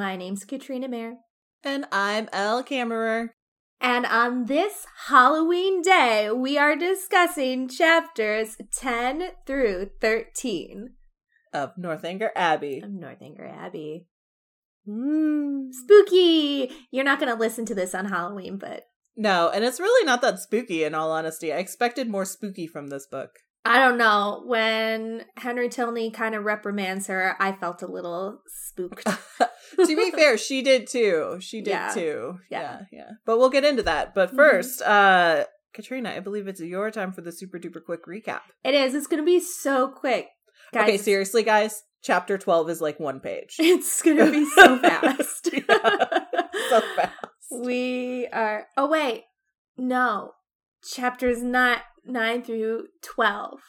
My name's Katrina Mayer. And I'm Elle Kammerer. And on this Halloween day, we are discussing chapters 10 through 13 of Northanger Abbey. Of Northanger Abbey. Mm, spooky! You're not going to listen to this on Halloween, but. No, and it's really not that spooky in all honesty. I expected more spooky from this book. I don't know. When Henry Tilney kind of reprimands her, I felt a little spooked. to be fair, she did too. She did yeah. too. Yeah. yeah, yeah. But we'll get into that. But 1st mm-hmm. uh Katrina, I believe it's your time for the super duper quick recap. It is. It's going to be so quick. Guys, okay, seriously, guys. Chapter 12 is like one page. It's going to be so fast. so fast. We are. Oh, wait. No. Chapters not 9 through 12.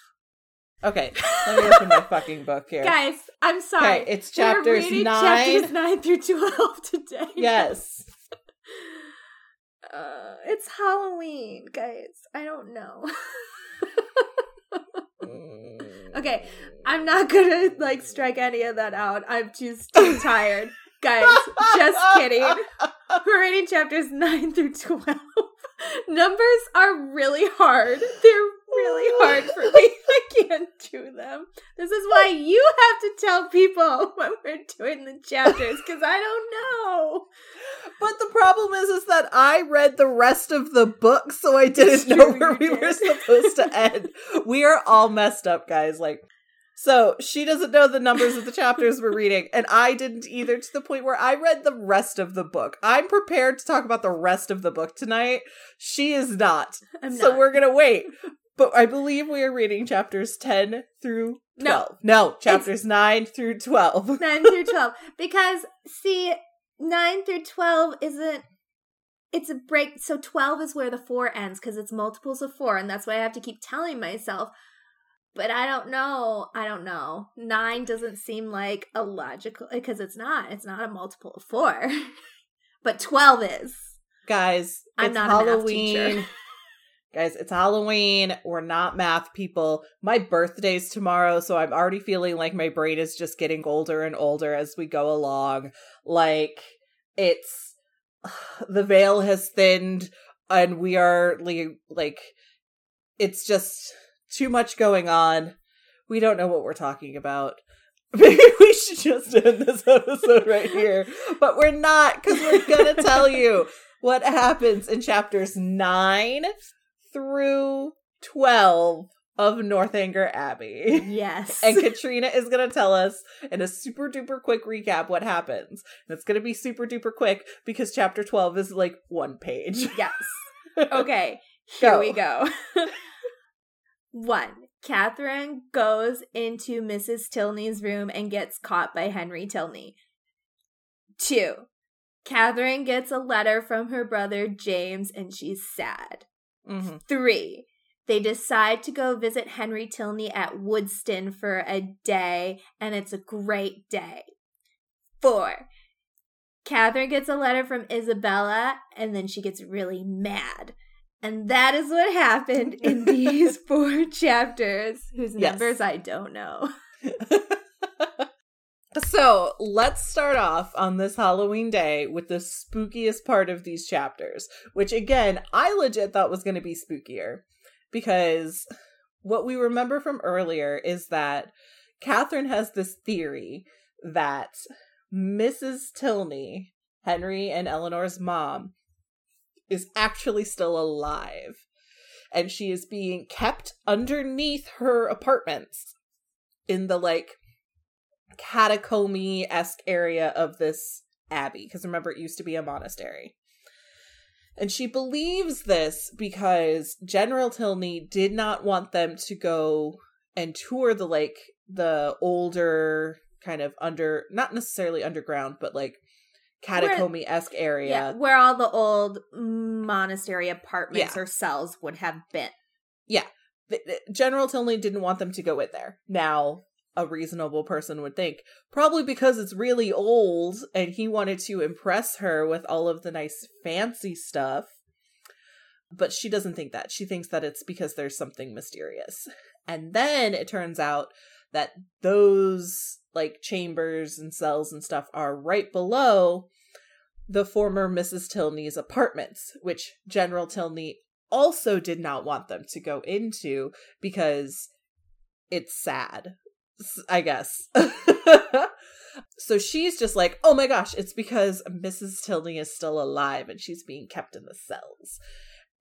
Okay, let me open my fucking book here. Guys, I'm sorry. Okay, it's chapters 9. Chapters 9 through 12 today. Yes. Uh, it's Halloween, guys. I don't know. okay, I'm not gonna like strike any of that out. I'm just too tired. Guys, just kidding. We're reading chapters 9 through 12. Numbers are really hard. They're really hard for me. I can't do them. This is why you have to tell people when we're doing the chapters because I don't know. But the problem is, is that I read the rest of the book, so I didn't know where we did. were supposed to end. We are all messed up, guys. Like so she doesn't know the numbers of the chapters we're reading, and I didn't either to the point where I read the rest of the book. I'm prepared to talk about the rest of the book tonight. She is not. I'm so not. we're gonna wait. But I believe we are reading chapters 10 through 12. No, no chapters it's 9 through 12. 9 through 12. Because, see, 9 through 12 isn't it's a break so 12 is where the 4 ends because it's multiples of 4 and that's why i have to keep telling myself but I don't know. I don't know. Nine doesn't seem like a logical because it's not. It's not a multiple of four. but twelve is. Guys, I'm not Halloween. Guys, it's Halloween. We're not math people. My birthday's tomorrow, so I'm already feeling like my brain is just getting older and older as we go along. Like it's the veil has thinned and we are like like it's just too much going on. We don't know what we're talking about. Maybe we should just end this episode right here. But we're not, because we're going to tell you what happens in chapters 9 through 12 of Northanger Abbey. Yes. and Katrina is going to tell us in a super duper quick recap what happens. And it's going to be super duper quick because chapter 12 is like one page. Yes. Okay. Here go. we go. One, Catherine goes into Mrs. Tilney's room and gets caught by Henry Tilney. Two, Catherine gets a letter from her brother James and she's sad. Mm-hmm. Three, they decide to go visit Henry Tilney at Woodston for a day, and it's a great day. Four, Catherine gets a letter from Isabella, and then she gets really mad. And that is what happened in these four chapters, whose yes. numbers I don't know. so let's start off on this Halloween day with the spookiest part of these chapters, which again, I legit thought was going to be spookier because what we remember from earlier is that Catherine has this theory that Mrs. Tilney, Henry and Eleanor's mom, is actually still alive. And she is being kept underneath her apartments in the like catacomby esque area of this abbey. Because remember, it used to be a monastery. And she believes this because General Tilney did not want them to go and tour the like the older kind of under not necessarily underground, but like catacomby esque area. Yeah, where all the old monastery apartments yeah. or cells would have been. Yeah. General Tilney didn't want them to go in there. Now, a reasonable person would think, probably because it's really old and he wanted to impress her with all of the nice fancy stuff. But she doesn't think that. She thinks that it's because there's something mysterious. And then it turns out that those like chambers and cells and stuff are right below the former Mrs. Tilney's apartments, which General Tilney also did not want them to go into because it's sad, I guess. so she's just like, oh my gosh, it's because Mrs. Tilney is still alive and she's being kept in the cells.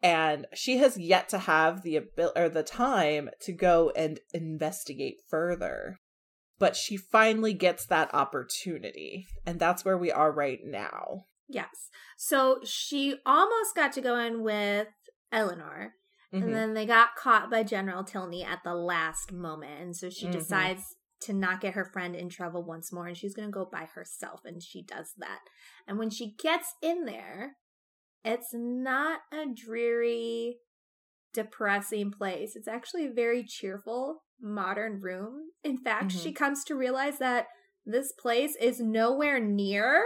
And she has yet to have the ability or the time to go and investigate further. But she finally gets that opportunity. And that's where we are right now. Yes. So she almost got to go in with Eleanor. Mm-hmm. And then they got caught by General Tilney at the last moment. And so she mm-hmm. decides to not get her friend in trouble once more and she's going to go by herself and she does that. And when she gets in there, it's not a dreary depressing place. It's actually a very cheerful modern room. In fact, mm-hmm. she comes to realize that this place is nowhere near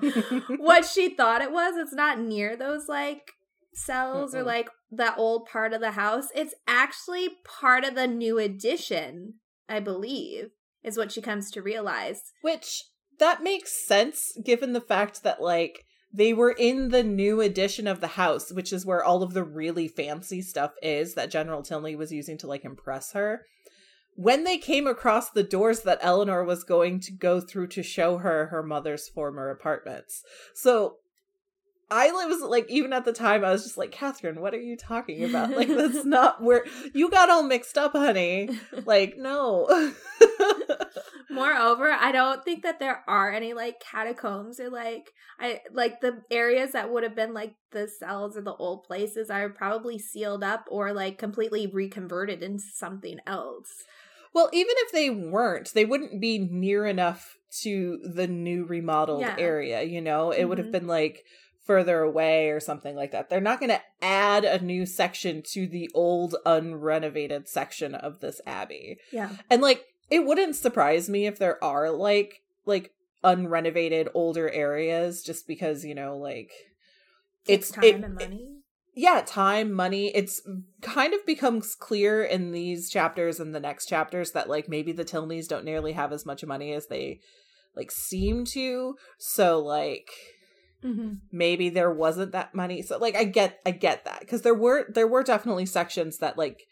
what she thought it was. It's not near those like cells Mm-mm. or like the old part of the house. It's actually part of the new addition, I believe, is what she comes to realize. Which that makes sense given the fact that like they were in the new edition of the house, which is where all of the really fancy stuff is that General Tilney was using to like impress her. When they came across the doors that Eleanor was going to go through to show her her mother's former apartments. So I was like, even at the time, I was just like, Catherine, what are you talking about? Like, that's not where you got all mixed up, honey. Like, no. Moreover, I don't think that there are any like catacombs or like I like the areas that would have been like the cells or the old places are probably sealed up or like completely reconverted into something else. Well, even if they weren't, they wouldn't be near enough to the new remodeled yeah. area, you know? It mm-hmm. would have mm-hmm. been like further away or something like that. They're not going to add a new section to the old unrenovated section of this abbey. Yeah. And like it wouldn't surprise me if there are like like unrenovated older areas just because you know like it's, it's time it, and money it, yeah time money it's kind of becomes clear in these chapters and the next chapters that like maybe the tilneys don't nearly have as much money as they like seem to so like mm-hmm. maybe there wasn't that money so like i get i get that because there were there were definitely sections that like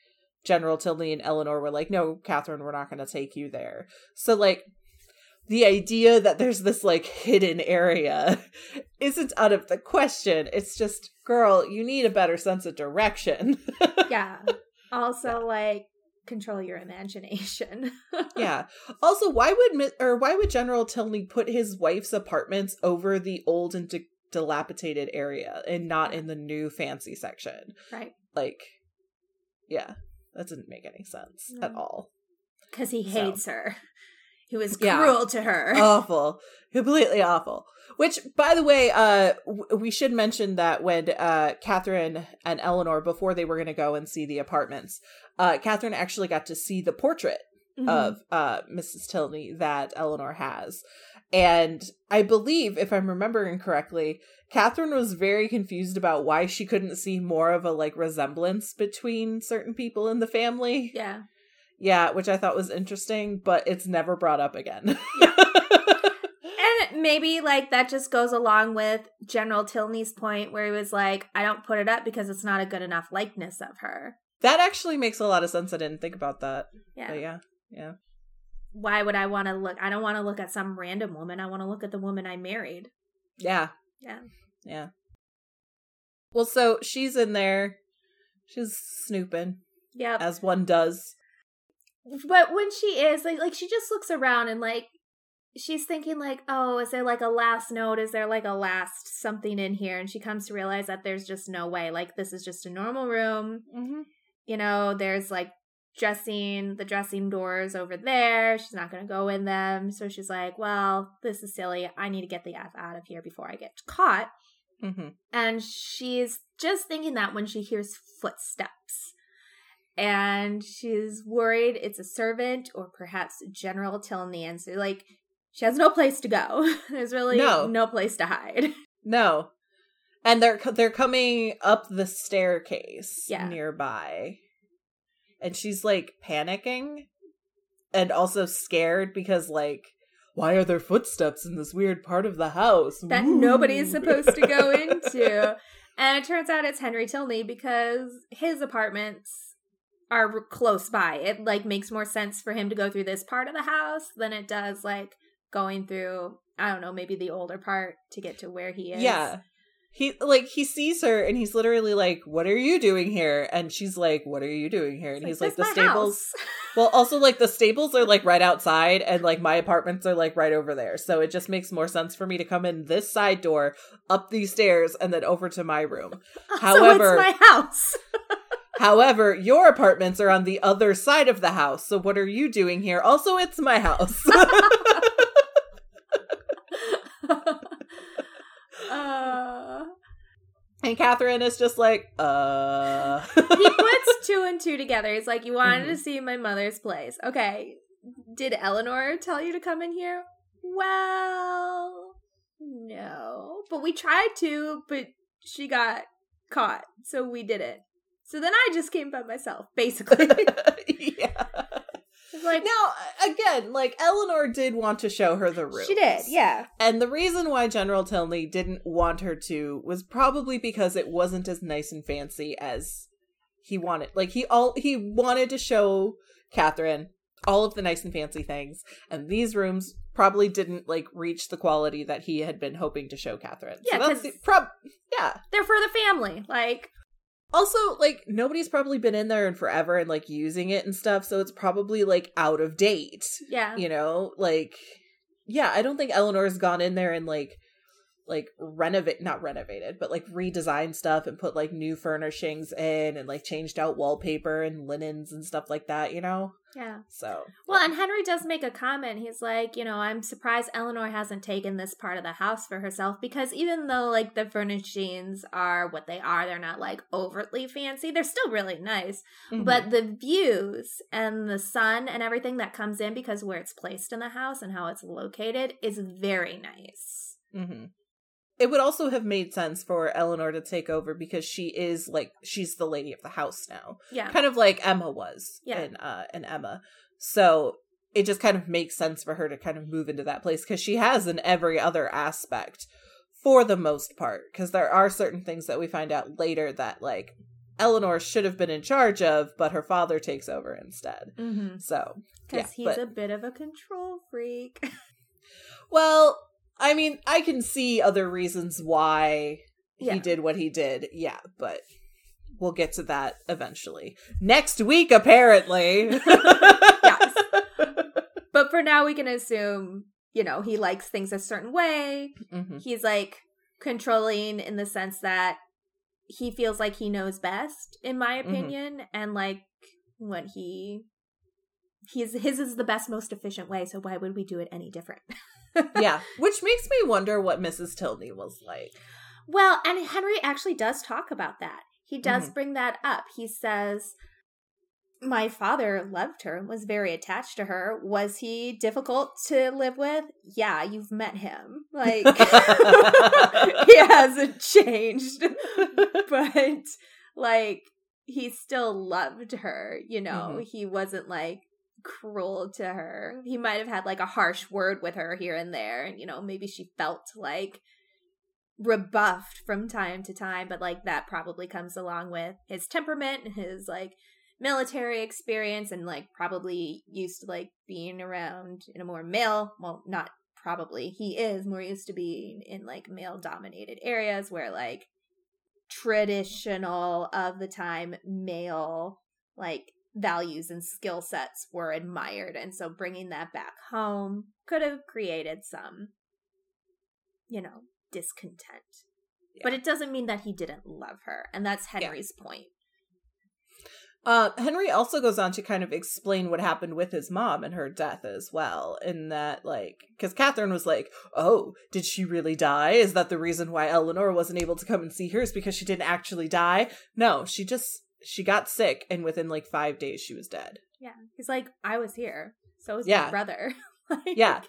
General Tilney and Eleanor were like, no, Catherine, we're not going to take you there. So, like, the idea that there's this like hidden area isn't out of the question. It's just, girl, you need a better sense of direction. yeah. Also, yeah. like, control your imagination. yeah. Also, why would or why would General Tilney put his wife's apartments over the old and dilapidated area and not in the new fancy section? Right. Like, yeah. That didn't make any sense no. at all. Because he hates so. her. He was cruel to her. Awful. Completely awful. Which, by the way, uh, w- we should mention that when uh, Catherine and Eleanor, before they were going to go and see the apartments, uh, Catherine actually got to see the portrait mm-hmm. of uh, Mrs. Tilney that Eleanor has. And I believe, if I'm remembering correctly, Catherine was very confused about why she couldn't see more of a like resemblance between certain people in the family. Yeah. Yeah, which I thought was interesting, but it's never brought up again. and maybe like that just goes along with General Tilney's point where he was like, I don't put it up because it's not a good enough likeness of her. That actually makes a lot of sense. I didn't think about that. Yeah. But yeah. Yeah why would I want to look? I don't want to look at some random woman. I want to look at the woman I married. Yeah. Yeah. Yeah. Well, so she's in there. She's snooping. Yeah. As one does. But when she is, like, like she just looks around and like she's thinking like, oh, is there like a last note? Is there like a last something in here? And she comes to realize that there's just no way. Like this is just a normal room. Mm-hmm. You know, there's like dressing the dressing doors over there. She's not going to go in them. So she's like, well, this is silly. I need to get the F out of here before I get caught. Mm-hmm. And she's just thinking that when she hears footsteps. And she's worried it's a servant or perhaps General Tilney. And so, like, she has no place to go. There's really no. no place to hide. No. And they're they're coming up the staircase yeah. nearby and she's like panicking and also scared because like why are there footsteps in this weird part of the house that Ooh. nobody's supposed to go into? and it turns out it's Henry Tilney because his apartments are close by. It like makes more sense for him to go through this part of the house than it does like going through I don't know, maybe the older part to get to where he is. Yeah. He like he sees her and he's literally like, "What are you doing here?" And she's like, "What are you doing here?" And he's like, "The stables." well, also like the stables are like right outside, and like my apartments are like right over there. So it just makes more sense for me to come in this side door, up these stairs, and then over to my room. However, my house. However, your apartments are on the other side of the house. So what are you doing here? Also, it's my house. uh... And Catherine is just like, uh. he puts two and two together. He's like, You wanted mm-hmm. to see my mother's place. Okay. Did Eleanor tell you to come in here? Well, no. But we tried to, but she got caught. So we did it. So then I just came by myself, basically. yeah. Like now, again, like Eleanor did want to show her the room. She did, yeah. And the reason why General Tilney didn't want her to was probably because it wasn't as nice and fancy as he wanted. Like he all he wanted to show Catherine all of the nice and fancy things, and these rooms probably didn't like reach the quality that he had been hoping to show Catherine. Yeah, so that's prob yeah, they're for the family. Like also, like, nobody's probably been in there in forever and like using it and stuff, so it's probably like out of date. Yeah. You know, like, yeah, I don't think Eleanor's gone in there and like like renovate not renovated but like redesigned stuff and put like new furnishings in and like changed out wallpaper and linens and stuff like that you know yeah. So well and henry does make a comment. He's like you know i'm surprised eleanor hasn't taken this part of the house for herself because even though like the furnishings are what they are they're not like overtly fancy they're still really nice mm-hmm. but the views and the sun and everything that comes in because where it's placed in the house and how it's located is very nice. Mm-hmm it would also have made sense for Eleanor to take over because she is like she's the lady of the house now. Yeah. Kind of like Emma was yeah. in uh in Emma. So it just kind of makes sense for her to kind of move into that place because she has in every other aspect for the most part because there are certain things that we find out later that like Eleanor should have been in charge of, but her father takes over instead. Mm-hmm. So, because yeah, he's but, a bit of a control freak. well, I mean, I can see other reasons why yeah. he did what he did. Yeah, but we'll get to that eventually. Next week, apparently. yes. But for now, we can assume, you know, he likes things a certain way. Mm-hmm. He's like controlling in the sense that he feels like he knows best, in my mm-hmm. opinion, mm-hmm. and like what he he's his is the best most efficient way so why would we do it any different yeah. Which makes me wonder what mrs tilney was like. Well and henry actually does talk about that. He does mm-hmm. bring that up. He says my father loved her was very attached to her. Was he difficult to live with? Yeah you've met him. Like he hasn't changed. But like he still loved her you know? Mm-hmm. he wasn't like cruel to her. He might have had like a harsh word with her here and there, and you know, maybe she felt like rebuffed from time to time, but like that probably comes along with his temperament, and his like military experience and like probably used to like being around in a more male, well, not probably. He is more used to being in like male dominated areas where like traditional of the time male like values and skill sets were admired. And so bringing that back home could have created some, you know, discontent. Yeah. But it doesn't mean that he didn't love her. And that's Henry's yeah. point. Uh, Henry also goes on to kind of explain what happened with his mom and her death as well. In that, like, because Catherine was like, "Oh, did she really die? Is that the reason why Eleanor wasn't able to come and see her? Is because she didn't actually die? No, she just she got sick and within like five days she was dead. Yeah. He's like, I was here. So was yeah. my brother. like, yeah.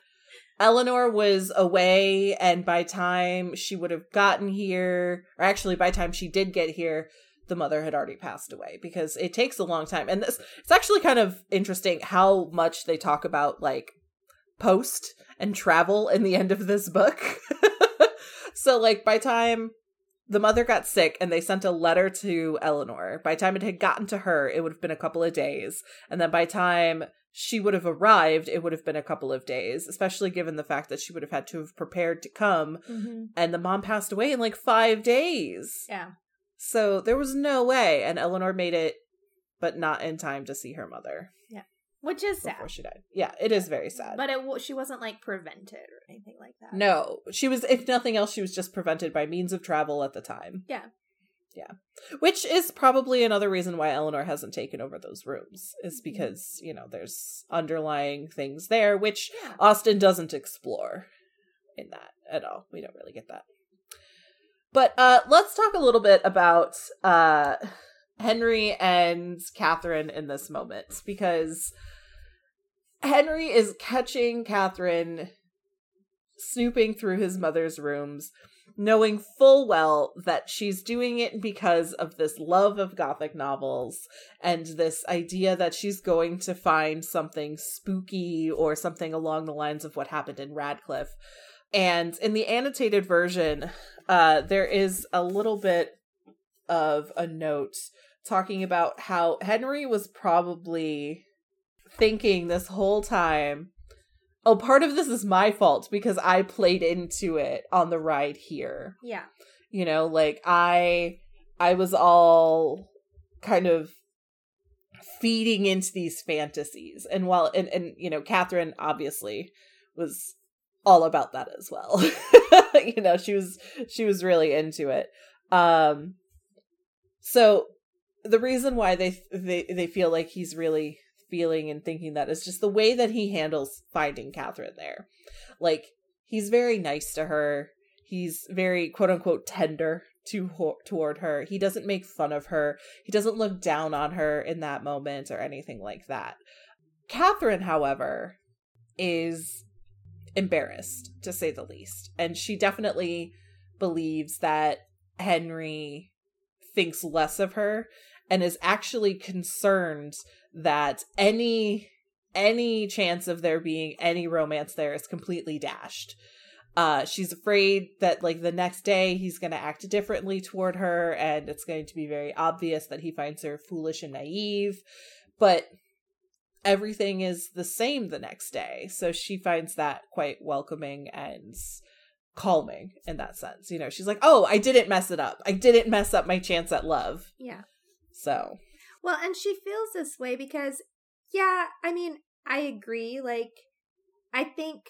Eleanor was away, and by time she would have gotten here, or actually by time she did get here, the mother had already passed away because it takes a long time. And this it's actually kind of interesting how much they talk about like post and travel in the end of this book. so like by time the mother got sick and they sent a letter to Eleanor. By the time it had gotten to her, it would have been a couple of days. And then by time she would have arrived, it would have been a couple of days, especially given the fact that she would have had to have prepared to come. Mm-hmm. And the mom passed away in like five days. Yeah. So there was no way. And Eleanor made it, but not in time to see her mother. Yeah. Which is sad. Before she died. Yeah, it is very sad. But it she wasn't like prevented or anything like that. No. She was, if nothing else, she was just prevented by means of travel at the time. Yeah. Yeah. Which is probably another reason why Eleanor hasn't taken over those rooms, is mm-hmm. because, you know, there's underlying things there, which yeah. Austen doesn't explore in that at all. We don't really get that. But uh, let's talk a little bit about uh, Henry and Catherine in this moment because Henry is catching Catherine snooping through his mother's rooms, knowing full well that she's doing it because of this love of Gothic novels and this idea that she's going to find something spooky or something along the lines of what happened in Radcliffe. And in the annotated version, uh, there is a little bit of a note talking about how Henry was probably thinking this whole time, oh, part of this is my fault because I played into it on the ride here. Yeah. You know, like I I was all kind of feeding into these fantasies. And while and, and you know, Catherine obviously was all about that as well. you know, she was she was really into it. Um so the reason why they they they feel like he's really feeling and thinking that is just the way that he handles finding Catherine there. Like he's very nice to her. He's very quote unquote tender to toward her. He doesn't make fun of her. He doesn't look down on her in that moment or anything like that. Catherine, however, is embarrassed to say the least. And she definitely believes that Henry thinks less of her and is actually concerned that any any chance of there being any romance there is completely dashed. Uh, she's afraid that like the next day he's going to act differently toward her and it's going to be very obvious that he finds her foolish and naive but everything is the same the next day. So she finds that quite welcoming and calming in that sense. You know she's like oh i didn't mess it up. I didn't mess up my chance at love. Yeah so well, and she feels this way because, yeah, I mean, I agree. Like, I think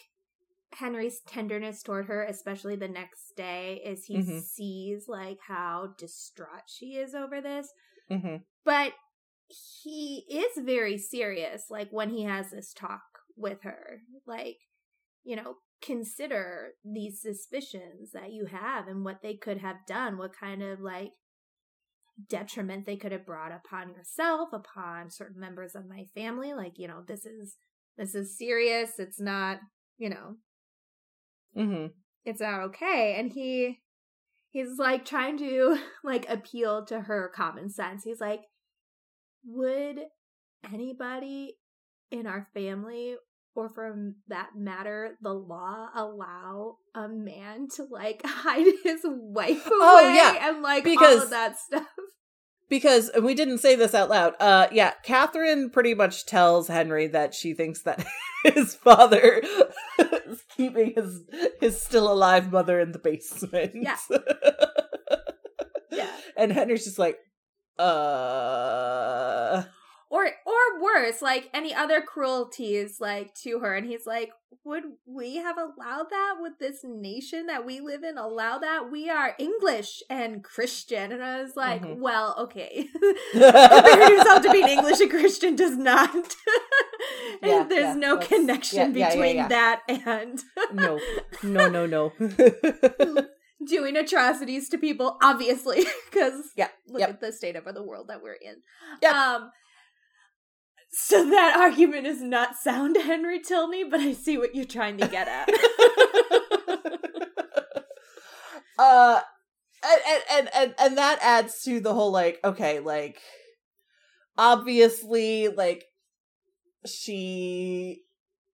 Henry's tenderness toward her, especially the next day, is he mm-hmm. sees like how distraught she is over this. Mm-hmm. But he is very serious, like when he has this talk with her, like, you know, consider these suspicions that you have and what they could have done, what kind of like detriment they could have brought upon yourself, upon certain members of my family. Like, you know, this is this is serious. It's not, you know, mm-hmm. it's not okay. And he he's like trying to like appeal to her common sense. He's like, would anybody in our family or for that matter, the law allow a man to like hide his wife away oh, yeah. and like because, all of that stuff. Because and we didn't say this out loud. Uh yeah, Catherine pretty much tells Henry that she thinks that his father is keeping his his still alive mother in the basement. Yeah. yeah. And Henry's just like, uh or or worse like any other cruelties like to her. And he's like would we have allowed that would this nation that we live in? Allow that? We are english and christian. And i was like mm-hmm. well okay. Comparing yourself to being english and christian does not yeah, there's yeah, no connection yeah, between that and no no no no. doing atrocities to people obviously because yeah look yep. at the state of the world that we're in. Yeah um so that argument is not sound, Henry Tilney, but I see what you're trying to get at. uh and, and and and that adds to the whole like okay like obviously like she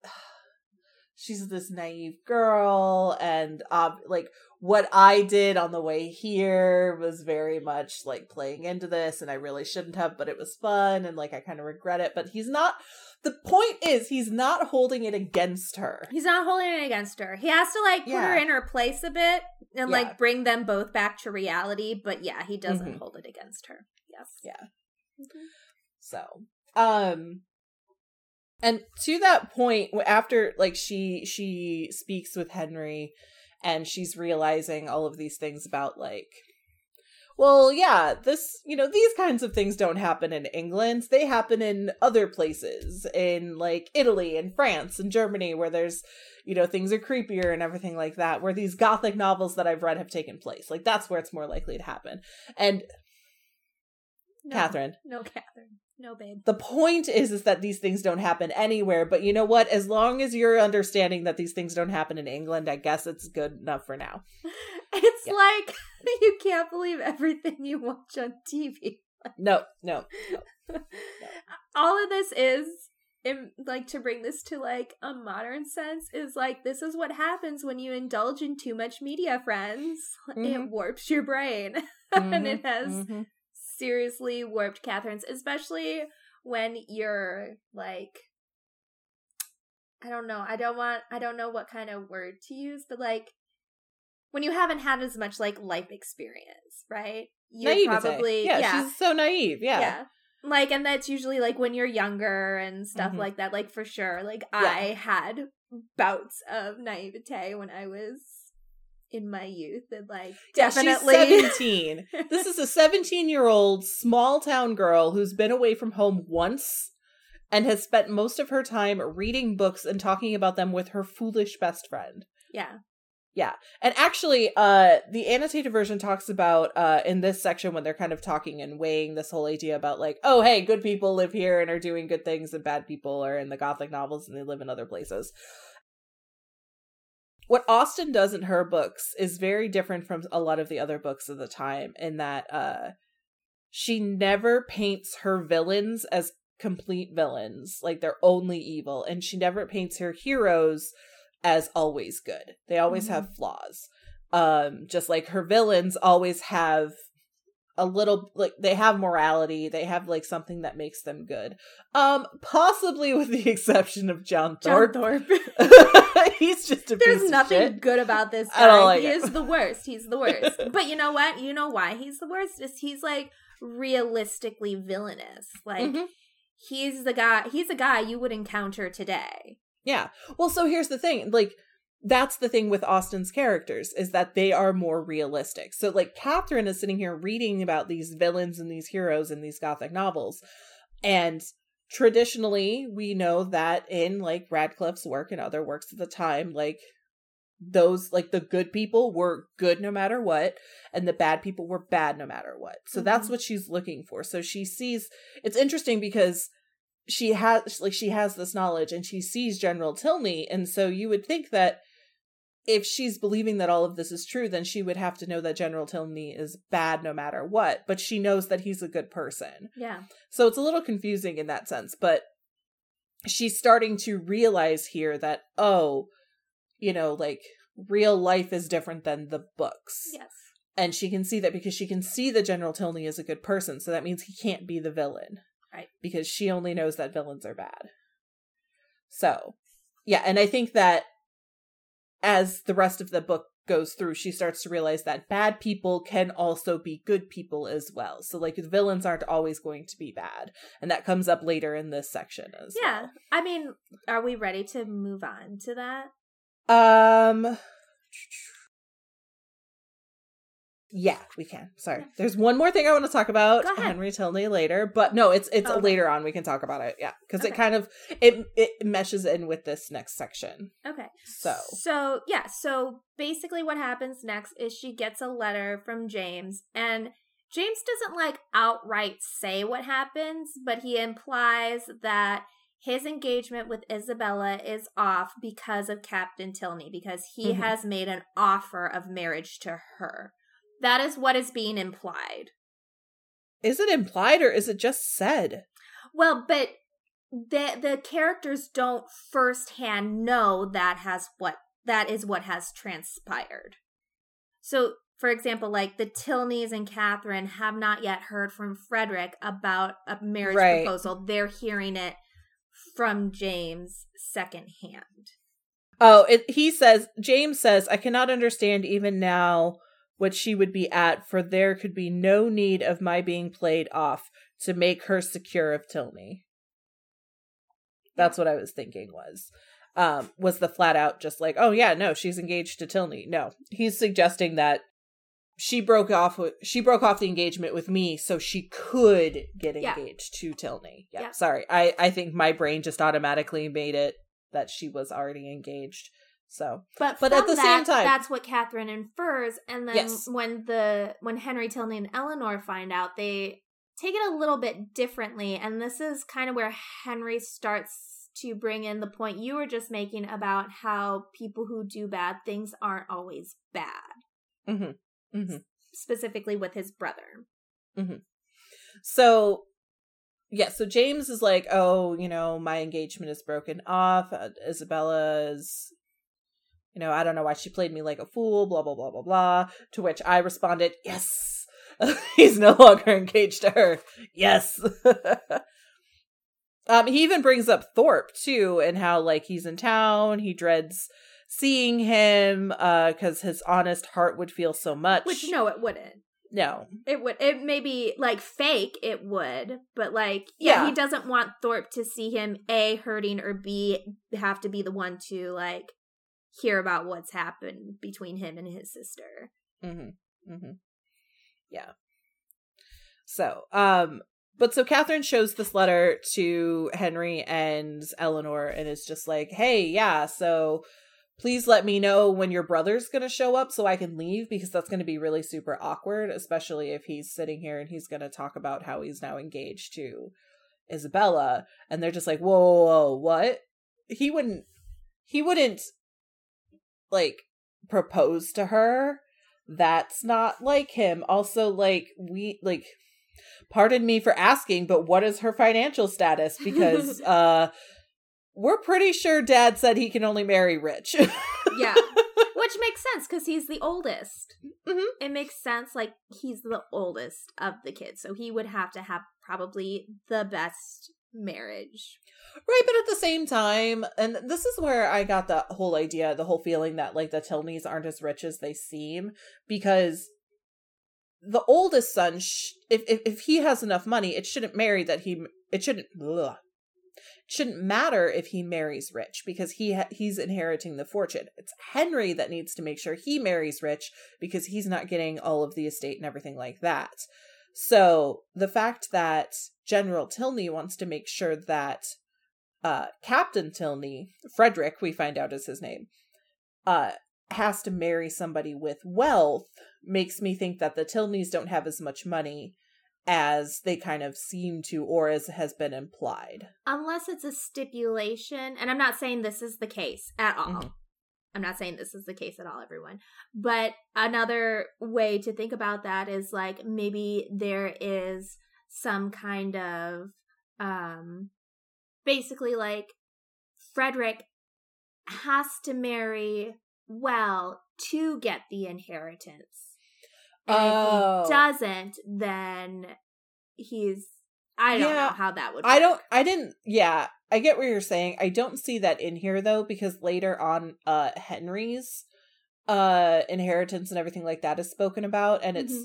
she's this naive girl and uh, like what I did on the way here was very much like playing into this and I really shouldn't have but it was fun and like I kind of regret it but he's not the point is he's not holding it against her. He's not holding it against her. He has to like put yeah. her in her place a bit and yeah. like bring them both back to reality, but yeah, he doesn't mm-hmm. hold it against her. Yes. Yeah. Mm-hmm. So, um and to that point after like she she speaks with Henry and she's realizing all of these things about like well, yeah, this, you know, these kinds of things don't happen in England. They happen in other places, in like Italy and France and Germany, where there's, you know, things are creepier and everything like that, where these gothic novels that I've read have taken place. Like, that's where it's more likely to happen. And, no, Catherine. No, Catherine. No, babe. The point is is that these things don't happen anywhere, but you know what? As long as you're understanding that these things don't happen in England, I guess it's good enough for now. It's yeah. like you can't believe everything you watch on TV. no, no, no, no. All of this is in, like to bring this to like a modern sense is like this is what happens when you indulge in too much media friends mm-hmm. it warps your brain mm-hmm. and it has mm-hmm seriously warped Catherine's, especially when you're like I don't know. I don't want I don't know what kind of word to use, but like when you haven't had as much like life experience, right? You're Naivete. probably yeah, yeah, she's so naive. Yeah. Yeah. Like and that's usually like when you're younger and stuff mm-hmm. like that. Like for sure. Like yeah. I had bouts of naivete when I was in my youth and like definitely yeah, 17 this is a 17 year old small town girl who's been away from home once and has spent most of her time reading books and talking about them with her foolish best friend. Yeah. Yeah. And actually uh the annotated version talks about uh in this section when they're kind of talking and weighing this whole idea about like oh hey good people live here and are doing good things and bad people are in the gothic novels and they live in other places what Austen does in her books is very different from a lot of the other books of the time in that uh she never paints her villains as complete villains, like they're only evil, and she never paints her heroes as always good. They always mm-hmm. have flaws. Um just like her villains always have a little like they have morality they have like something that makes them good. Um possibly with the exception of john thorpe, john thorpe. he's just a there's nothing good about this guy. like he it. is the worst. He's the worst. But you know what? You know why he's the worst is he's like realistically villainous. Like mm-hmm. he's the guy he's a guy you would encounter today. Yeah. Well so here's the thing. Like that's the thing with Austen's characters is that they are more realistic. So like Catherine is sitting here reading about these villains and these heroes in these gothic novels. And traditionally we know that in like Radcliffe's work and other works at the time, like those like the good people were good no matter what and the bad people were bad no matter what. So mm-hmm. that's what she's looking for. So she sees it's interesting because she has like she has this knowledge and she sees General Tilney and so you would think that if she's believing that all of this is true, then she would have to know that General Tilney is bad no matter what, but she knows that he's a good person. Yeah. So it's a little confusing in that sense, but she's starting to realize here that, oh, you know, like real life is different than the books. Yes. And she can see that because she can see that General Tilney is a good person, so that means he can't be the villain. Right. Because she only knows that villains are bad. So, yeah, and I think that as the rest of the book goes through, she starts to realize that bad people can also be good people as well. So, like, the villains aren't always going to be bad. And that comes up later in this section as yeah. well. I mean, are we ready to move on to that? Um. Yeah, we can. Sorry. There's one more thing I want to talk about Henry Tilney later, but no, it's it's okay. later on we can talk about it. Yeah, cuz okay. it kind of it it meshes in with this next section. Okay. So. So, yeah, so basically what happens next is she gets a letter from James and James doesn't like outright say what happens, but he implies that his engagement with Isabella is off because of Captain Tilney because he mm-hmm. has made an offer of marriage to her That is what is being implied. Is it implied or is it just said? Well, but the the characters don't firsthand know that has what that is what has transpired. So, for example, like the Tilneys and Catherine have not yet heard from Frederick about a marriage right. proposal. They're hearing it from James secondhand. Oh, it, he says, James says, I cannot understand even now what she would be at, for there could be no need of my being played off to make her secure of Tilney. That's what I was thinking was. Um, was the flat out just like, oh yeah, no, she's engaged to Tilney. No. He's suggesting that she broke off with, she broke off the engagement with me so she could get engaged yeah. to Tilney. Yeah, yeah. Sorry. I I think my brain just automatically made it that she was already engaged. So, but but at the that, same time, that's what Catherine infers. And then yes. when the when Henry Tilney and Eleanor find out, they take it a little bit differently. And this is kind of where Henry starts to bring in the point you were just making about how people who do bad things aren't always bad. Mm-hmm. Mm-hmm. Specifically with his brother. Mm-hmm. So yeah, so James is like, oh, you know, my engagement is broken off. Uh, Isabella is, you know, I don't know why she played me like a fool, blah, blah, blah, blah, blah. To which I responded, yes, he's no longer engaged to her. Yes. um, he even brings up Thorpe too, and how like he's in town, he dreads seeing him, uh, because his honest heart would feel so much. Which no, it wouldn't. No. It would it may be like fake, it would, but like yeah, yeah, he doesn't want Thorpe to see him A hurting or B have to be the one to like hear about what's happened between him and his sister. Mm-hmm. Mm-hmm. Yeah. So, um, but so Catherine shows this letter to Henry and Eleanor and is just like, hey, yeah, so please let me know when your brother's going to show up so I can leave because that's going to be really super awkward, especially if he's sitting here and he's going to talk about how he's now engaged to Isabella. And they're just like, whoa, whoa, whoa, what? He wouldn't, he wouldn't like propose to her. That's not like him. Also, like, we, like, pardon me for asking, but what is her financial status? Because, uh, we're pretty sure dad said he can only marry rich. yeah. Which makes sense because he's the oldest. Mm-hmm. It makes sense. Like, he's the oldest of the kids. So he would have to have probably the best marriage. Right. But at the same time, and this is where I got the whole idea, the whole feeling that, like, the Tilneys aren't as rich as they seem because the oldest son, sh- if, if if he has enough money, it shouldn't marry that he it shouldn't ugh, shouldn't matter if he marries rich because he ha- he's inheriting the fortune. It's Henry that needs to make sure he marries rich because he's not getting all of the estate and everything like that. So the fact that General Tilney wants to make sure that uh, Captain Tilney, Frederick, we find out is his name, uh, has to marry somebody with wealth makes me think that the Tilneys don't have as much money as they kind of seem to or as has been implied. Unless it's a stipulation, and I'm not saying this is the case at all. Mm-hmm. I'm not saying this is the case at all, everyone. But another way to think about that is like maybe there is some kind of um basically like Frederick has to marry well to get the inheritance. And oh. if he oh. doesn't, then he's I don't yeah, know how that would work. I don't I didn't yeah, I get what you're saying. I don't see that in here though, because later on uh Henry's uh inheritance and everything like that is spoken about and it's mm-hmm.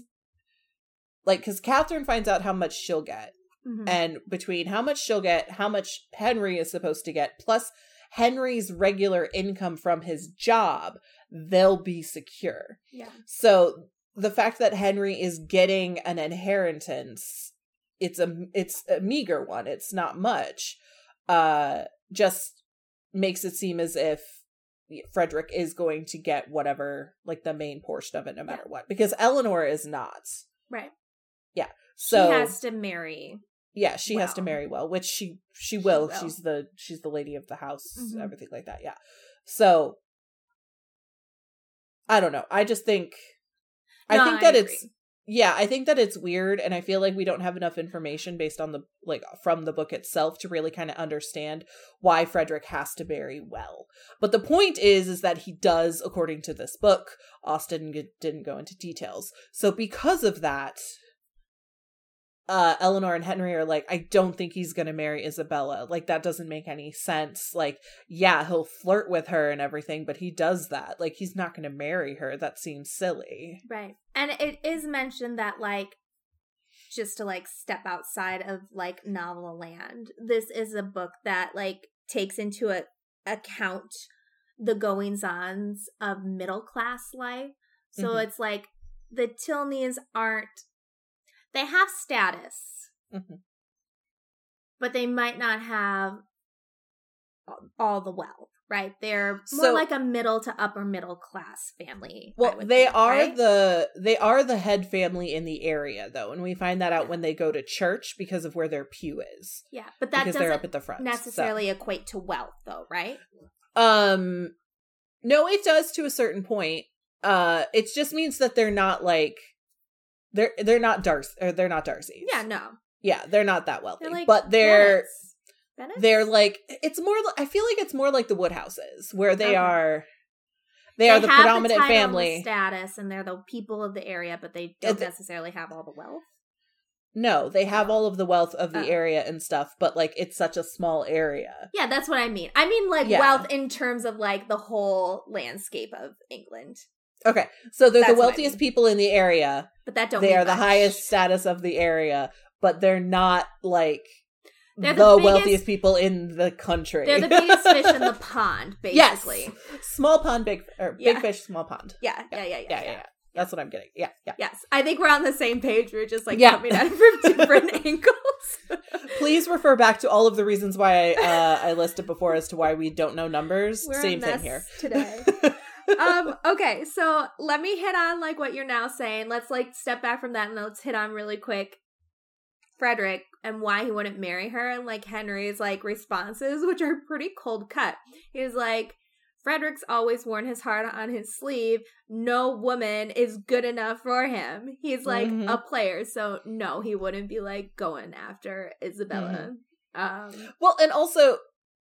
like because Catherine finds out how much she'll get. Mm-hmm. And between how much she'll get, how much Henry is supposed to get, plus Henry's regular income from his job, they'll be secure. Yeah. So the fact that Henry is getting an inheritance, it's a it's a meager one. It's not much. Uh, just makes it seem as if Frederick is going to get whatever, like the main portion of it, no matter yeah. what. Because Eleanor is not. Right. Yeah. So she has to marry. Yeah, she well. has to marry well, which she she will. She will. She's the she's the lady of the house, mm-hmm. everything like that. Yeah. So I don't know. I just think I no, think that it's yeah, I think that it's weird and I feel like we don't have enough information based on the like from the book itself to really kind of understand why Frederick has to marry well. But the point is is that he does according to this book. Austen didn't go into details. So because of that, uh Eleanor and Henry are like I don't think he's going to marry Isabella. Like that doesn't make any sense. Like yeah, he'll flirt with her and everything, but he does that. Like he's not going to marry her. That seems silly. Right. And it is mentioned that like just to like step outside of like novel land. This is a book that like takes into a account the goings ons of middle class life. So mm-hmm. it's like the Tilneys aren't they have status, mm-hmm. but they might not have all the wealth. Right, they're more so, like a middle to upper middle class family. Well, they think, are right? the they are the head family in the area, though, and we find that out when they go to church because of where their pew is. Yeah, but that doesn't they're up at the front necessarily so. equate to wealth, though, right? Um, no, it does to a certain point. Uh, it just means that they're not like they're they're not Darcy or they're not Darcy. Yeah, no. Yeah, they're not that wealthy. They're like but they're they're like it's more I feel like it's more like the Woodhouses where they okay. are they, they, are the predominant the family status and they're the people of the area but they don't necessarily have all the wealth. No, they have oh. all of the wealth of the oh. area and stuff, but like it's such a small area. Yeah, that's what I mean. I mean like yeah. wealth in terms of like the whole landscape of England. Okay, so they're That's the wealthiest I mean. people in the area, but that don't. They are much. the highest status of the area, but they're not like they're the, the biggest, wealthiest people in the country. They're the biggest fish in the pond, basically. Yes. Small pond, big or yeah. big fish, small pond. Yeah, yeah, yeah, yeah. yeah, yeah, yeah. That's what I'm getting. Yeah, yeah. Yes, I think we're on the same page. We're just like yeah. coming at it from different angles. Please refer back to all of the reasons why I, uh, I listed before as to why we don't know numbers. We're same thing here today um, okay, so let me hit on like what you're now saying. Let's like step back from that and let's hit on really quick Frederick and why he wouldn't marry her and like Henry's like responses, which are pretty cold cut. He's like, Frederick's always worn his heart on his sleeve. No woman is good enough for him. He's like mm-hmm. a player, so no, he wouldn't be like going after Isabella. Mm-hmm. Um, well, and also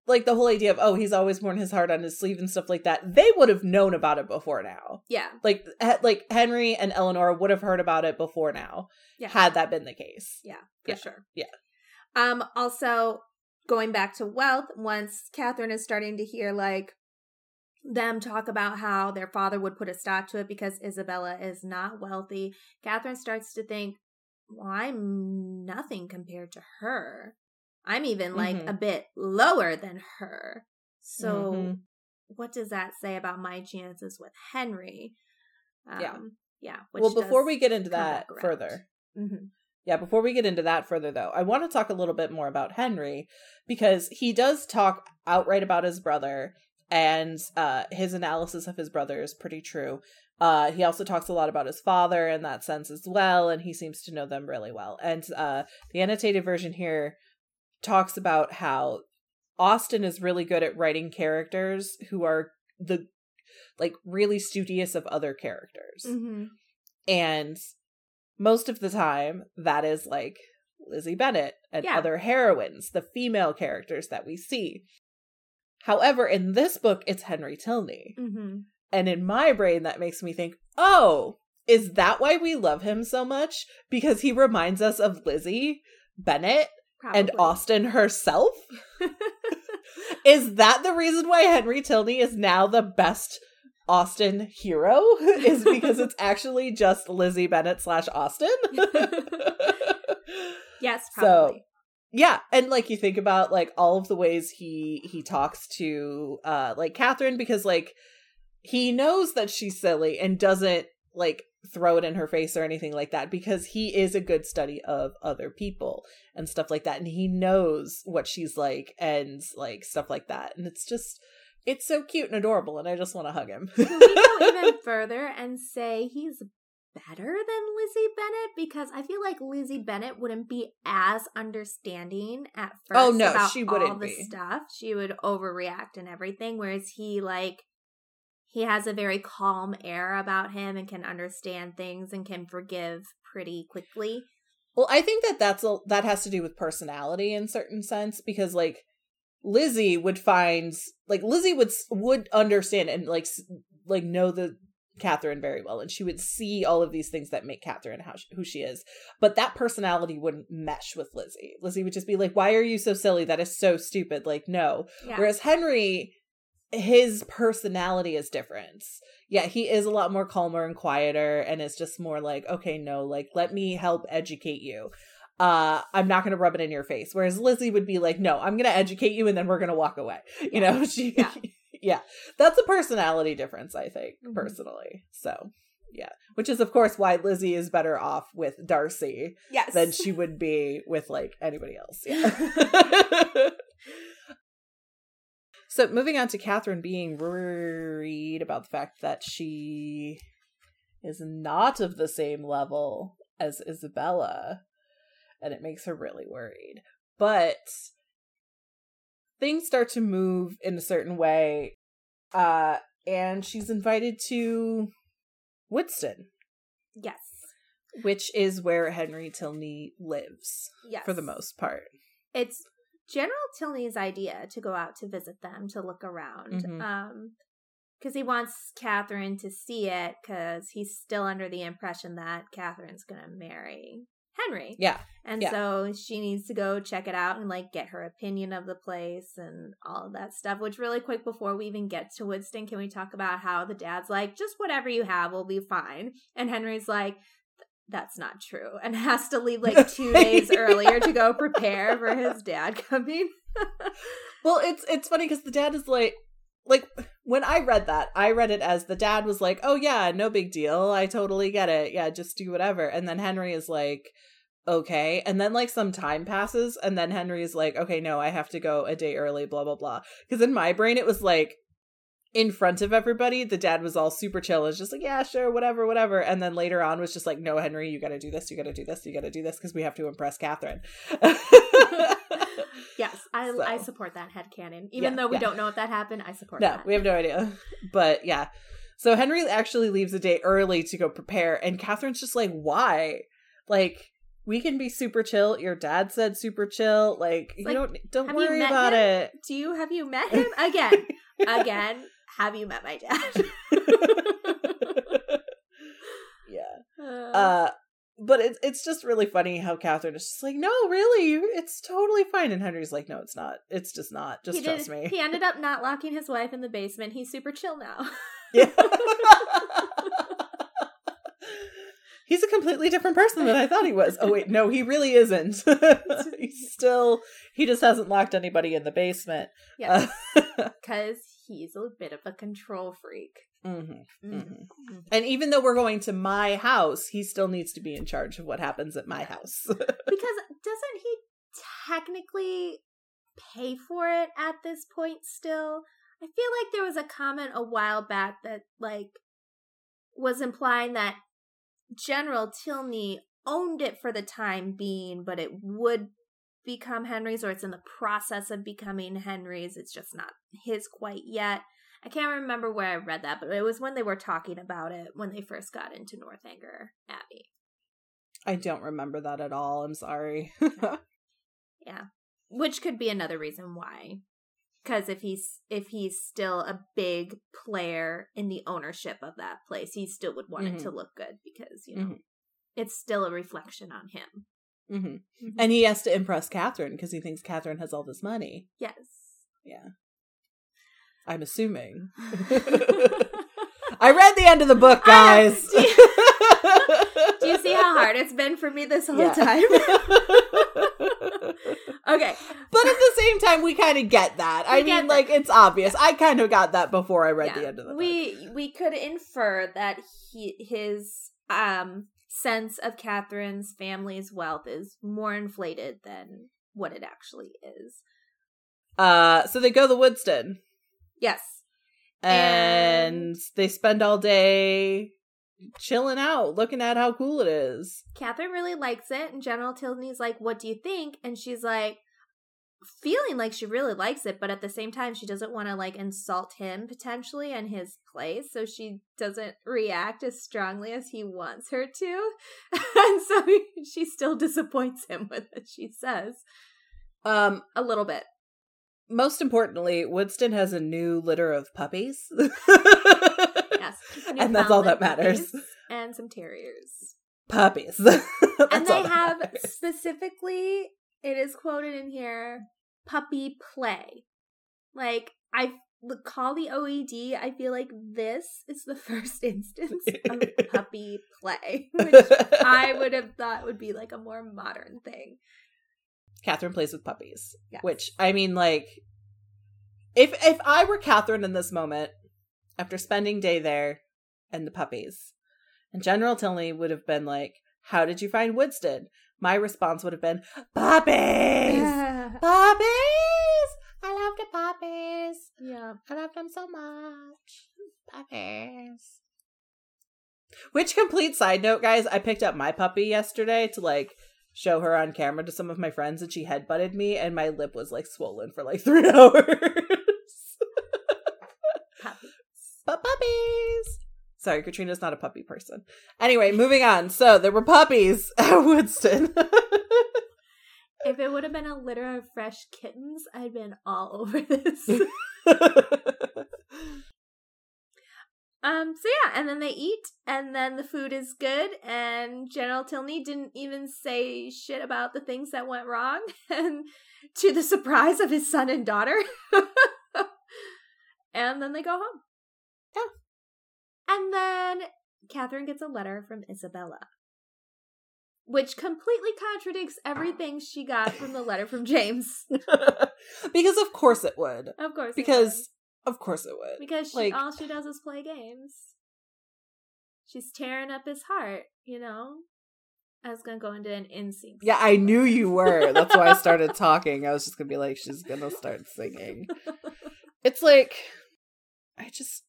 like the whole idea of oh he's always worn his heart on his sleeve and stuff like that they would have known about it before now. Yeah. Like he- like henry and eleanor would have heard about it before now yeah. had that been the case. Yeah for yeah. sure. Yeah. Um also going back to wealth once catherine is starting to hear like them talk about how their father would put a stop to it because isabella is not wealthy catherine starts to think well i'm nothing compared to her I'm even like mm-hmm. a bit lower than her. So mm-hmm. what does that say about my chances with Henry? Um, yeah. Yeah. well, before we get into that further, mm-hmm. yeah, before we get into that further, though, I want to talk a little bit more about Henry because he does talk outright about his brother, and uh, his analysis of his brother is pretty true. Uh, he also talks a lot about his father in that sense as well, and he seems to know them really well. And uh, the annotated version here talks about how Austen is really good at writing characters who are the like really studious of other characters. Mm-hmm. And most of the time that is like Lizzie Bennet and yeah. other heroines, the female characters that we see. However, in this book, it's Henry Tilney. Mm-hmm. And in my brain, that makes me think, oh, is that why we love him so much? Because he reminds us of Lizzie Bennet Probably. and Austen herself? is that the reason why Henry Tilney is now the best Austen hero? is because it's actually just Lizzie Bennet slash Austen? yes, probably. So, yeah, and like you think about like all of the ways he he talks to uh like Catherine because like he knows that she's silly and doesn't like throw it in her face or anything like that because he is a good study of other people and stuff like that. And he knows what she's like and like stuff like that. And it's just it's so cute and adorable and i just want to hug him. Can we go even further and say he's better than lizzie bennet? Because i feel like lizzie bennet wouldn't be as understanding at oh, first oh no she wouldn't all the be. stuff. She would overreact and everything whereas he like he has a very calm air about him and can understand things and can forgive pretty quickly. Well, I think that that's a, that has to do with personality in certain sense because like Lizzie would find like Lizzie would would understand and like like know the Catherine very well, and she would see all of these things that make Catherine how she, who she is. But that personality wouldn't mesh with Lizzie. Lizzie would just be like, "Why are you so silly? That is so stupid." Like, no. Yeah. Whereas Henry, his personality is different. Yeah, he is a lot more calmer and quieter, and it's just more like, "Okay, no, like let me help educate you." uh i'm not going to rub it in your face. Whereas lizzie would be like no i'm going to educate you and then we're going to walk away. You know she yeah. Yeah. That's a personality difference i think mm-hmm. personally. So yeah. Which is of course why lizzie is better off with darcy yes. than she would be with like anybody else. Yeah so moving on to catherine being worried about the fact that she is not of the same level as isabella and it makes her really worried. But things start to move in a certain way uh and she's invited to Woodston yes. Which is where henry tilney lives yes for the most part. It's general tilney's idea to go out to visit them to look around mm-hmm. um because he wants catherine to see it because he's still under the impression that catherine's gonna marry Henry. Yeah. And yeah. so she needs to go check it out and like get her opinion of the place and all of that stuff. Which really quick before we even get to Woodston, can we talk about how the dad's like, just whatever you have will be fine. And Henry's like, that's not true. And has to leave like two days earlier to go prepare for his dad coming. well, it's it's funny because the dad is like like when I read that, I read it as the dad was like, "Oh yeah, no big deal. I totally get it. Yeah, just do whatever." And then Henry is like, "Okay." And then like some time passes and then Henry is like, "Okay, no, I have to go a day early, blah blah blah." Cuz in my brain it was like in front of everybody, the dad was all super chill. It's just like, "Yeah, sure, whatever, whatever." And then later on was just like, "No, Henry, you got to do this. You got to do this. You got to do this because we have to impress Catherine." Yes, I so. I support that head canon. Even yeah, though we yeah. don't know if that happened, I support no, that. we have no idea. But yeah. So Henry actually leaves a day early to go prepare, and Catherine's just like, why? Like, we can be super chill. Your dad said super chill. Like, you don't don't worry about him? it. Do you have you met him? Again. Again, have you met my dad? yeah. Uh, uh but it's it's just really funny how Catherine is just like, no, really, it's totally fine, and Henry's like, no, it's not. It's just not. Just trust me. He ended up not locking his wife in the basement. He's super chill now. yeah. He's a completely different person than I thought he was. Oh wait, no, he really isn't. he's still he just hasn't locked anybody in the basement. Yeah. Because he's a bit of a control freak. Mm-hmm. Mm-hmm. mm-hmm. And even though we're going to my house, he still needs to be in charge of what happens at my house. because doesn't he technically pay for it at this point still? I feel like there was a comment a while back that like was implying that General Tilney owned it for the time being, but it would become Henry's or it's in the process of becoming Henry's. It's just not his quite yet. I can't remember where I read that, but it was when they were talking about it when they first got into Northanger Abbey. I don't remember that at all. I'm sorry. yeah. Which could be another reason why. Cuz if he's if he's still a big player in the ownership of that place, he still would want mm-hmm. it to look good because, you know, mm-hmm. it's still a reflection on him. Mm-hmm. mm-hmm. And he has to impress Catherine because he thinks Catherine has all this money. Yes. Yeah. I'm assuming. I read the end of the book, guys. do, you, do, you, see how hard it's been for me this whole yeah. time? okay. But at the same time, we kind of get that. We I mean, like, it's obvious. I kind of got that before I read yeah. the end of the book. We, we could infer that he his um sense of Catherine's family's wealth is more inflated than what it actually is. Uh, so they go to Woodston. Yes. And, and they spend all day chilling out, looking at how cool it is. Catherine really likes it, and General Tilney's like, What do you think? And she's like, feeling like she really likes it, but at the same time, she doesn't want to like insult him potentially in his place. So she doesn't react as strongly as he wants her to. and so she still disappoints him with what she says. Um, a little bit. Most importantly, Woodston has a new litter of puppies. yes. And that's all that matters. And some terriers. Puppies. and they have matters. specifically it is quoted in here puppy play. Like, I call the OED, I feel like this is the first instance of puppy play, which I would have thought would be like a more modern thing. Catherine plays with puppies, yes. which I mean, like, if if I were Catherine in this moment, after spending day there and the puppies, and General Tilney would have been like, "How did you find Woodston?" My response would have been puppies, puppies. I love the puppies. Yeah, I love them so much. Puppies. Which complete side note, guys, I picked up my puppy yesterday to like show her on camera to some of my friends, and she head butted me, and my lip was like swollen for like three hours. puppies. But puppies. Sorry, Katrina's not a puppy person. Anyway, moving on. So there were puppies at Woodston. if it would have been a litter of fresh kittens, I'd been all over this. um, so yeah, and then they eat, and then the food is good, and General Tilney didn't even say shit about the things that went wrong, and to the surprise of his son and daughter. and then they go home. Yeah. And then Catherine gets a letter from Isabella, which completely contradicts everything she got from the letter from James. because of course it would. Of course. Because of course it would. Because she, like, all she does is play games. She's tearing up his heart, you know? I was gonna go into an NSYNC. Yeah, I knew you were. That's why I started talking. I was just gonna be like, she's gonna start singing. It's like I just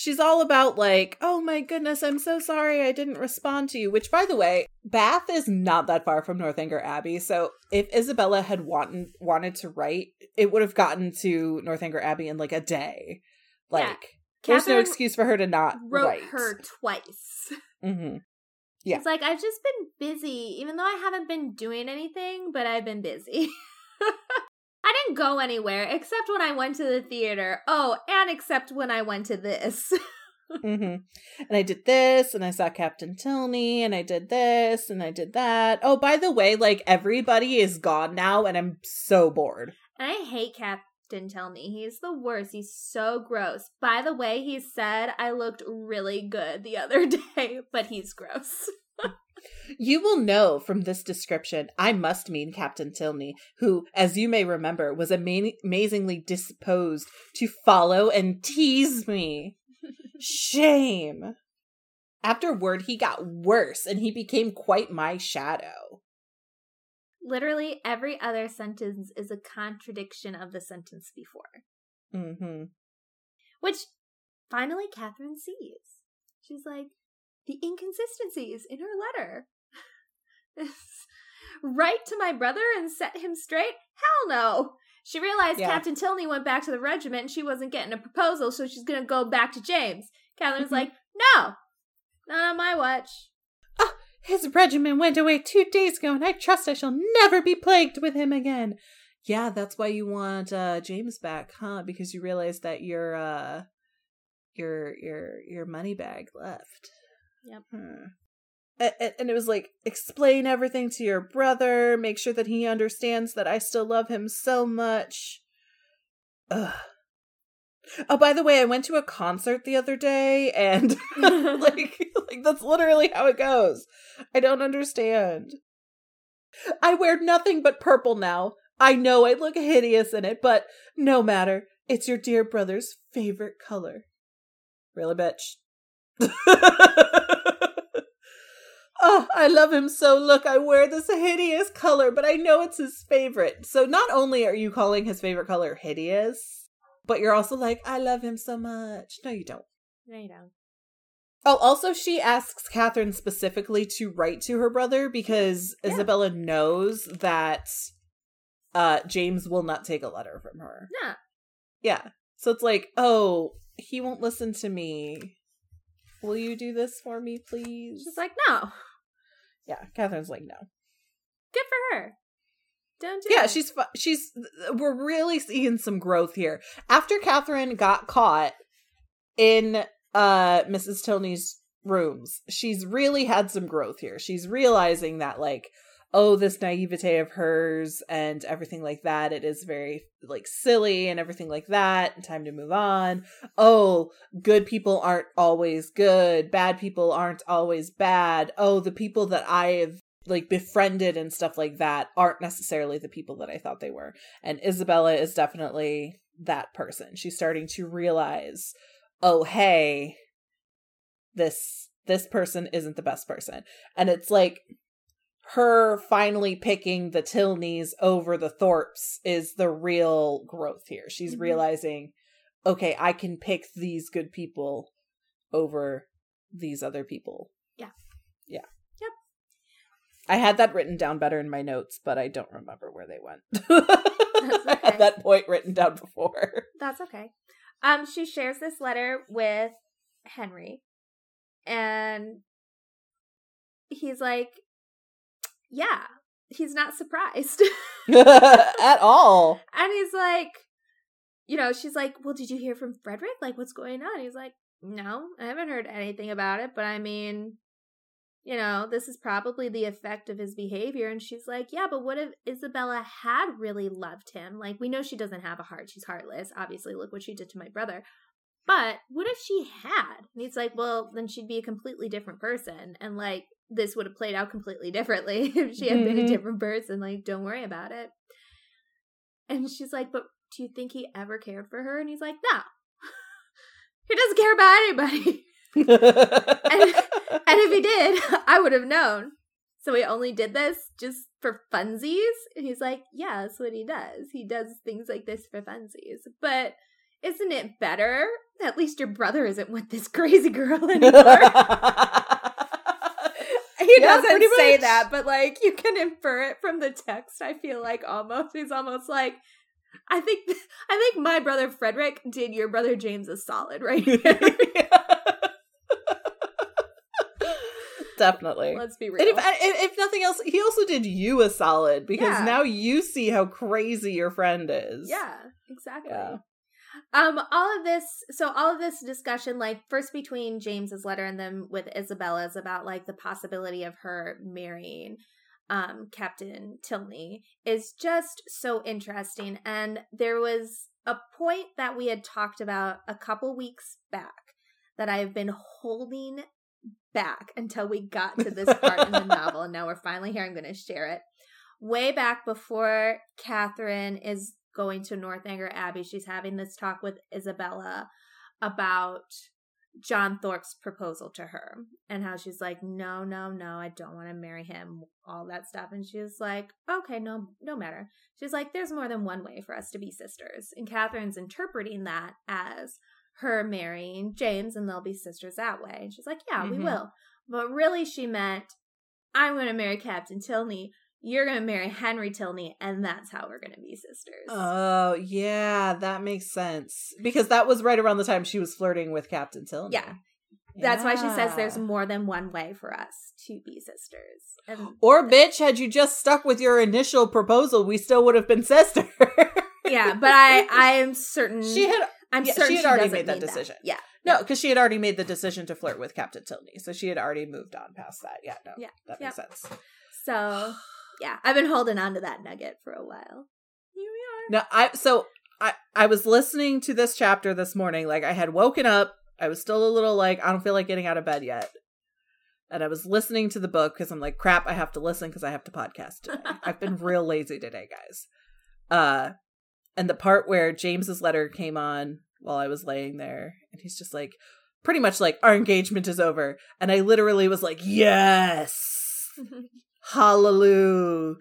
she's all about like, oh my goodness, I'm so sorry I didn't respond to you. Which, by the way, Bath is not that far from Northanger Abbey. So if Isabella had wanted wanted to write, it would have gotten to Northanger Abbey in like a day. Like, yeah. there's no excuse for her to not wrote write. her twice. Mm-hmm. Yeah, it's like I've just been busy, even though I haven't been doing anything, but I've been busy. I didn't go anywhere except when I went to the theater. Oh, and except when I went to this. mm-hmm. And I did this, and I saw Captain Tilney, and I did this, and I did that. Oh, by the way, like everybody is gone now, and I'm so bored. And I hate Captain Tilney. He's the worst. He's so gross. By the way, he said I looked really good the other day, but he's gross. You will know from this description, I must mean Captain Tilney, who, as you may remember, was ama- amazingly disposed to follow and tease me. Shame. Afterward, he got worse and he became quite my shadow. Literally, every other sentence is a contradiction of the sentence before. Mm-hmm. Which finally Catherine sees. She's like, the inconsistencies in her letter. Write to my brother and set him straight? Hell no. She realized yeah. Captain Tilney went back to the regiment and she wasn't getting a proposal, so she's gonna go back to James. Catherine's mm-hmm. like, no, not on my watch. Oh, his regiment went away two days ago, and I trust I shall never be plagued with him again. Yeah, that's why you want uh, James back, huh? Because you realize that your uh, your your your money bag left. Yep. Hmm. And it was like explain everything to your brother make sure that he understands that i still love him so much. Ugh. oh by the way i went to a concert the other day and like like that's literally how it goes. I don't understand. I wear nothing but purple now. I know i look hideous in it but no matter. It's your dear brother's favorite color. Really bitch Oh, I love him so. Look, I wear this hideous color, but I know it's his favorite. So not only are you calling his favorite color hideous, but you're also like, I love him so much. No, you don't. No, you don't. Oh, also, she asks Catherine specifically to write to her brother because yeah. Isabella knows that uh James will not take a letter from her. Yeah. Yeah. So it's like, oh, he won't listen to me. Will you do this for me, please? She's like, no. Yeah, Catherine's like, no. Good for her. Don't do yeah, it. she's she's. We're really seeing some growth here. After Catherine got caught in uh Mrs. Tilney's rooms, she's really had some growth here. She's realizing that like oh, this naivete of hers and everything like that. It is very like silly and everything like that. Time to move on. Oh, good people aren't always good. Bad people aren't always bad. Oh, the people that I have like befriended and stuff like that aren't necessarily the people that I thought they were. And Isabella is definitely that person. She's starting to realize, oh, hey, this this person isn't the best person. And it's like her finally picking the Tilneys over the Thorpes is the real growth here. She's mm-hmm. realizing, okay, I can pick these good people over these other people. Yeah. Yeah. Yep. I had that written down better in my notes, but I don't remember where they went. okay. I had that point written down before. That's okay. Um, she shares this letter with Henry, and he's like, yeah, he's not surprised at all. And he's like, you know, she's like, well, did you hear from Frederick? Like, what's going on? He's like, no, I haven't heard anything about it, but I mean, you know, this is probably the effect of his behavior. And she's like, yeah, but what if Isabella had really loved him? Like, we know she doesn't have a heart. She's heartless. Obviously, look what she did to my brother. But what if she had? And he's like, well, then she'd be a completely different person. And like, this would have played out completely differently if she had mm-hmm. been a mm-hmm. different person. And like, don't worry about it. And she's like, but do you think he ever cared for her? And he's like, no. he doesn't care about anybody. and, and if he did, I would have known. So he only did this just for funsies? And he's like, yeah, that's what he does. He does things like this for funsies. But isn't it better? At least your brother isn't with this crazy girl anymore he yeah, doesn't say that, but like you can infer it from the text. I feel like almost he's almost like I think I think my brother Frederick did your brother James a solid right here. Definitely. Let's be real. And if, if nothing else, he also did you a solid because yeah. now you see how crazy your friend is. Yeah, exactly. Yeah. Um, all of this, so all of this discussion, like first between James's letter and then with Isabella's about like the possibility of her marrying um Captain Tilney is just so interesting. And there was a point that we had talked about a couple weeks back that I've been holding back until we got to this part in the novel, and now we're finally here. I'm going to share it. Way back before Catherine is going to Northanger Abbey, she's having this talk with Isabella about John Thorpe's proposal to her and how she's like, no, no, no, I don't want to marry him, all that stuff. And she's like, okay, no, no matter. She's like, there's more than one way for us to be sisters. And Catherine's interpreting that as her marrying James and they'll be sisters that way. And she's like, yeah, mm-hmm. we will. But really, she meant, I'm going to marry Captain Tilney you're going to marry Henry Tilney, and that's how we're going to be sisters. Oh, yeah, that makes sense. Because that was right around the time she was flirting with Captain Tilney. Yeah. That's why she says there's more than one way for us to be sisters. And or, bitch, had you just stuck with your initial proposal, we still would have been sisters. yeah, but I, I am certain. She had. I'm yeah, certain she had she already made that decision. That. Yeah. No, because she had already made the decision to flirt with Captain Tilney, so she had already moved on past that. Yeah, no, yeah, that makes sense. So yeah, I've been holding on to that nugget for a while. Here we are. No, I so I I was listening to this chapter this morning. Like I had woken up. I was still a little like I don't feel like getting out of bed yet. And I was listening to the book because I'm like, crap, I have to listen because I have to podcast today. I've been real lazy today, guys. Uh and the part where James's letter came on while I was laying there, and he's just like, pretty much like, our engagement is over. And I literally was like, yes. hallelujah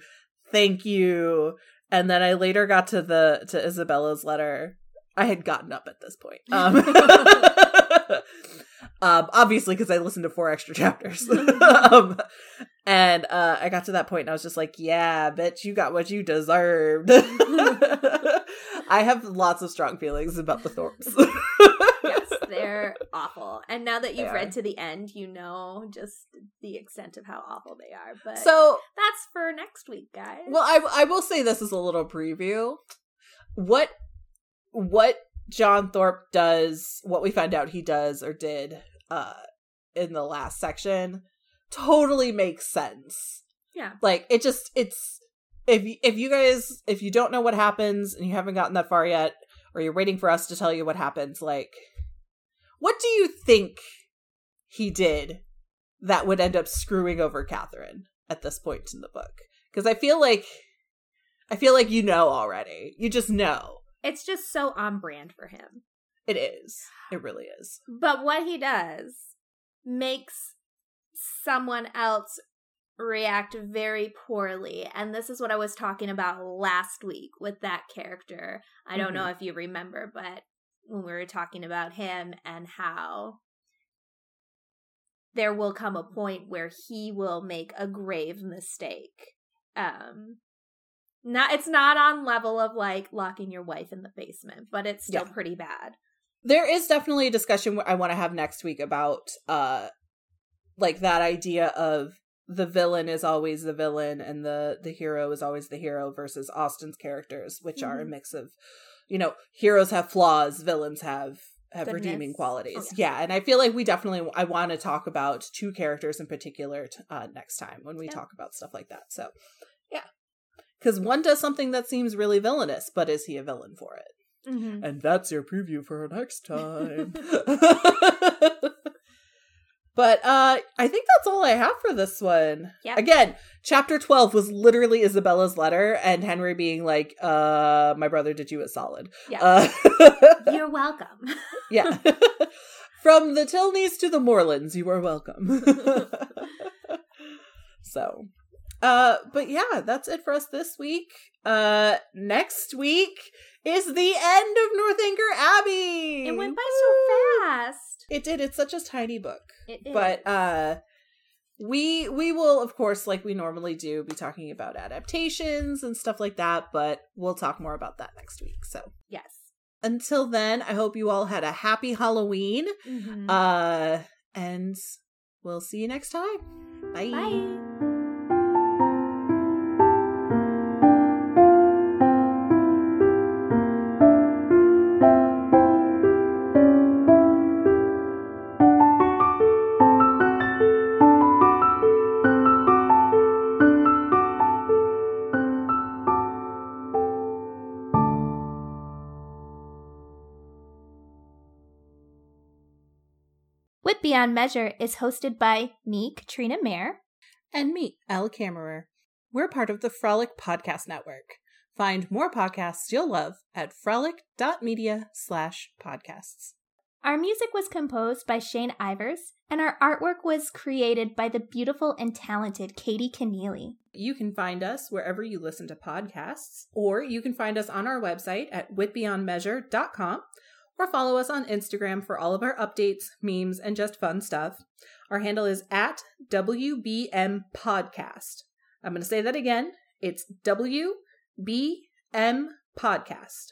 thank you and then i later got to the to isabella's letter I had gotten up at this point. Um, um obviously because I listened to four extra chapters. um, and uh, I got to that point and I was just like, yeah, bitch, you got what you deserved. I have lots of strong feelings about the Thorpes. They're awful. And now that you've read to the end, you know just the extent of how awful they are. But so that's for next week, guys. Well, I I will say this is a little preview. What what John Thorpe does, what we find out he does or did uh in the last section totally makes sense. Yeah. Like it just it's if if you guys if you don't know what happens and you haven't gotten that far yet or you're waiting for us to tell you what happens like what do you think he did that would end up screwing over Catherine at this point in the book? Because I feel like I feel like you know already. You just know. It's just so on brand for him. It is. It really is. But what he does makes someone else react very poorly. And this is what I was talking about last week with that character. I don't mm-hmm. know if you remember, but when we were talking about him and how there will come a point where he will make a grave mistake. Um not it's not on level of like locking your wife in the basement, but it's still yeah. pretty bad. There is definitely a discussion I want to have next week about uh like that idea of the villain is always the villain and the the hero is always the hero versus Austen's characters, which mm-hmm. are a mm-hmm. mix of, you know, heroes have flaws, villains have have Goodness. redeeming qualities. Oh, yeah. yeah. and I feel like we definitely I want to talk about two characters in particular t- uh, next time when we yeah. talk about stuff like that. So, yeah, because one does something that seems really villainous, but is he a villain for it? Mm-hmm. And that's your preview for next time. But uh I think that's all I have for this one. Yeah. Again, chapter 12 was literally Isabella's letter and Henry being like, uh, my brother did you a solid. Yeah. Uh, You're welcome. yeah. From the Tilneys to the Morlands, you are welcome. so uh but yeah, that's it for us this week. Uh next week is the end of Northanger Abbey. It went by so fast. It did. It's such a tiny book. It is. But uh we we will of course like we normally do be talking about adaptations and stuff like that, but we'll talk more about that next week. So, yes. Until then, I hope you all had a happy Halloween. Mm-hmm. Uh and we'll see you next time. Bye. Bye. Beyond Measure is hosted by me, Katrina Mayer. And me, Elle Kammerer. We're part of the Frolic Podcast Network. Find more podcasts you'll love at frolic.media slash podcasts. Our music was composed by Shane Ivers, and our artwork was created by the beautiful and talented Katie Keneally. You can find us wherever you listen to podcasts, or you can find us on our website at witbeyondmeasure.com or follow us on Instagram for all of our updates, memes, and just fun stuff. Our handle is at WBM Podcast. I'm going to say that again. It's WBM Podcast.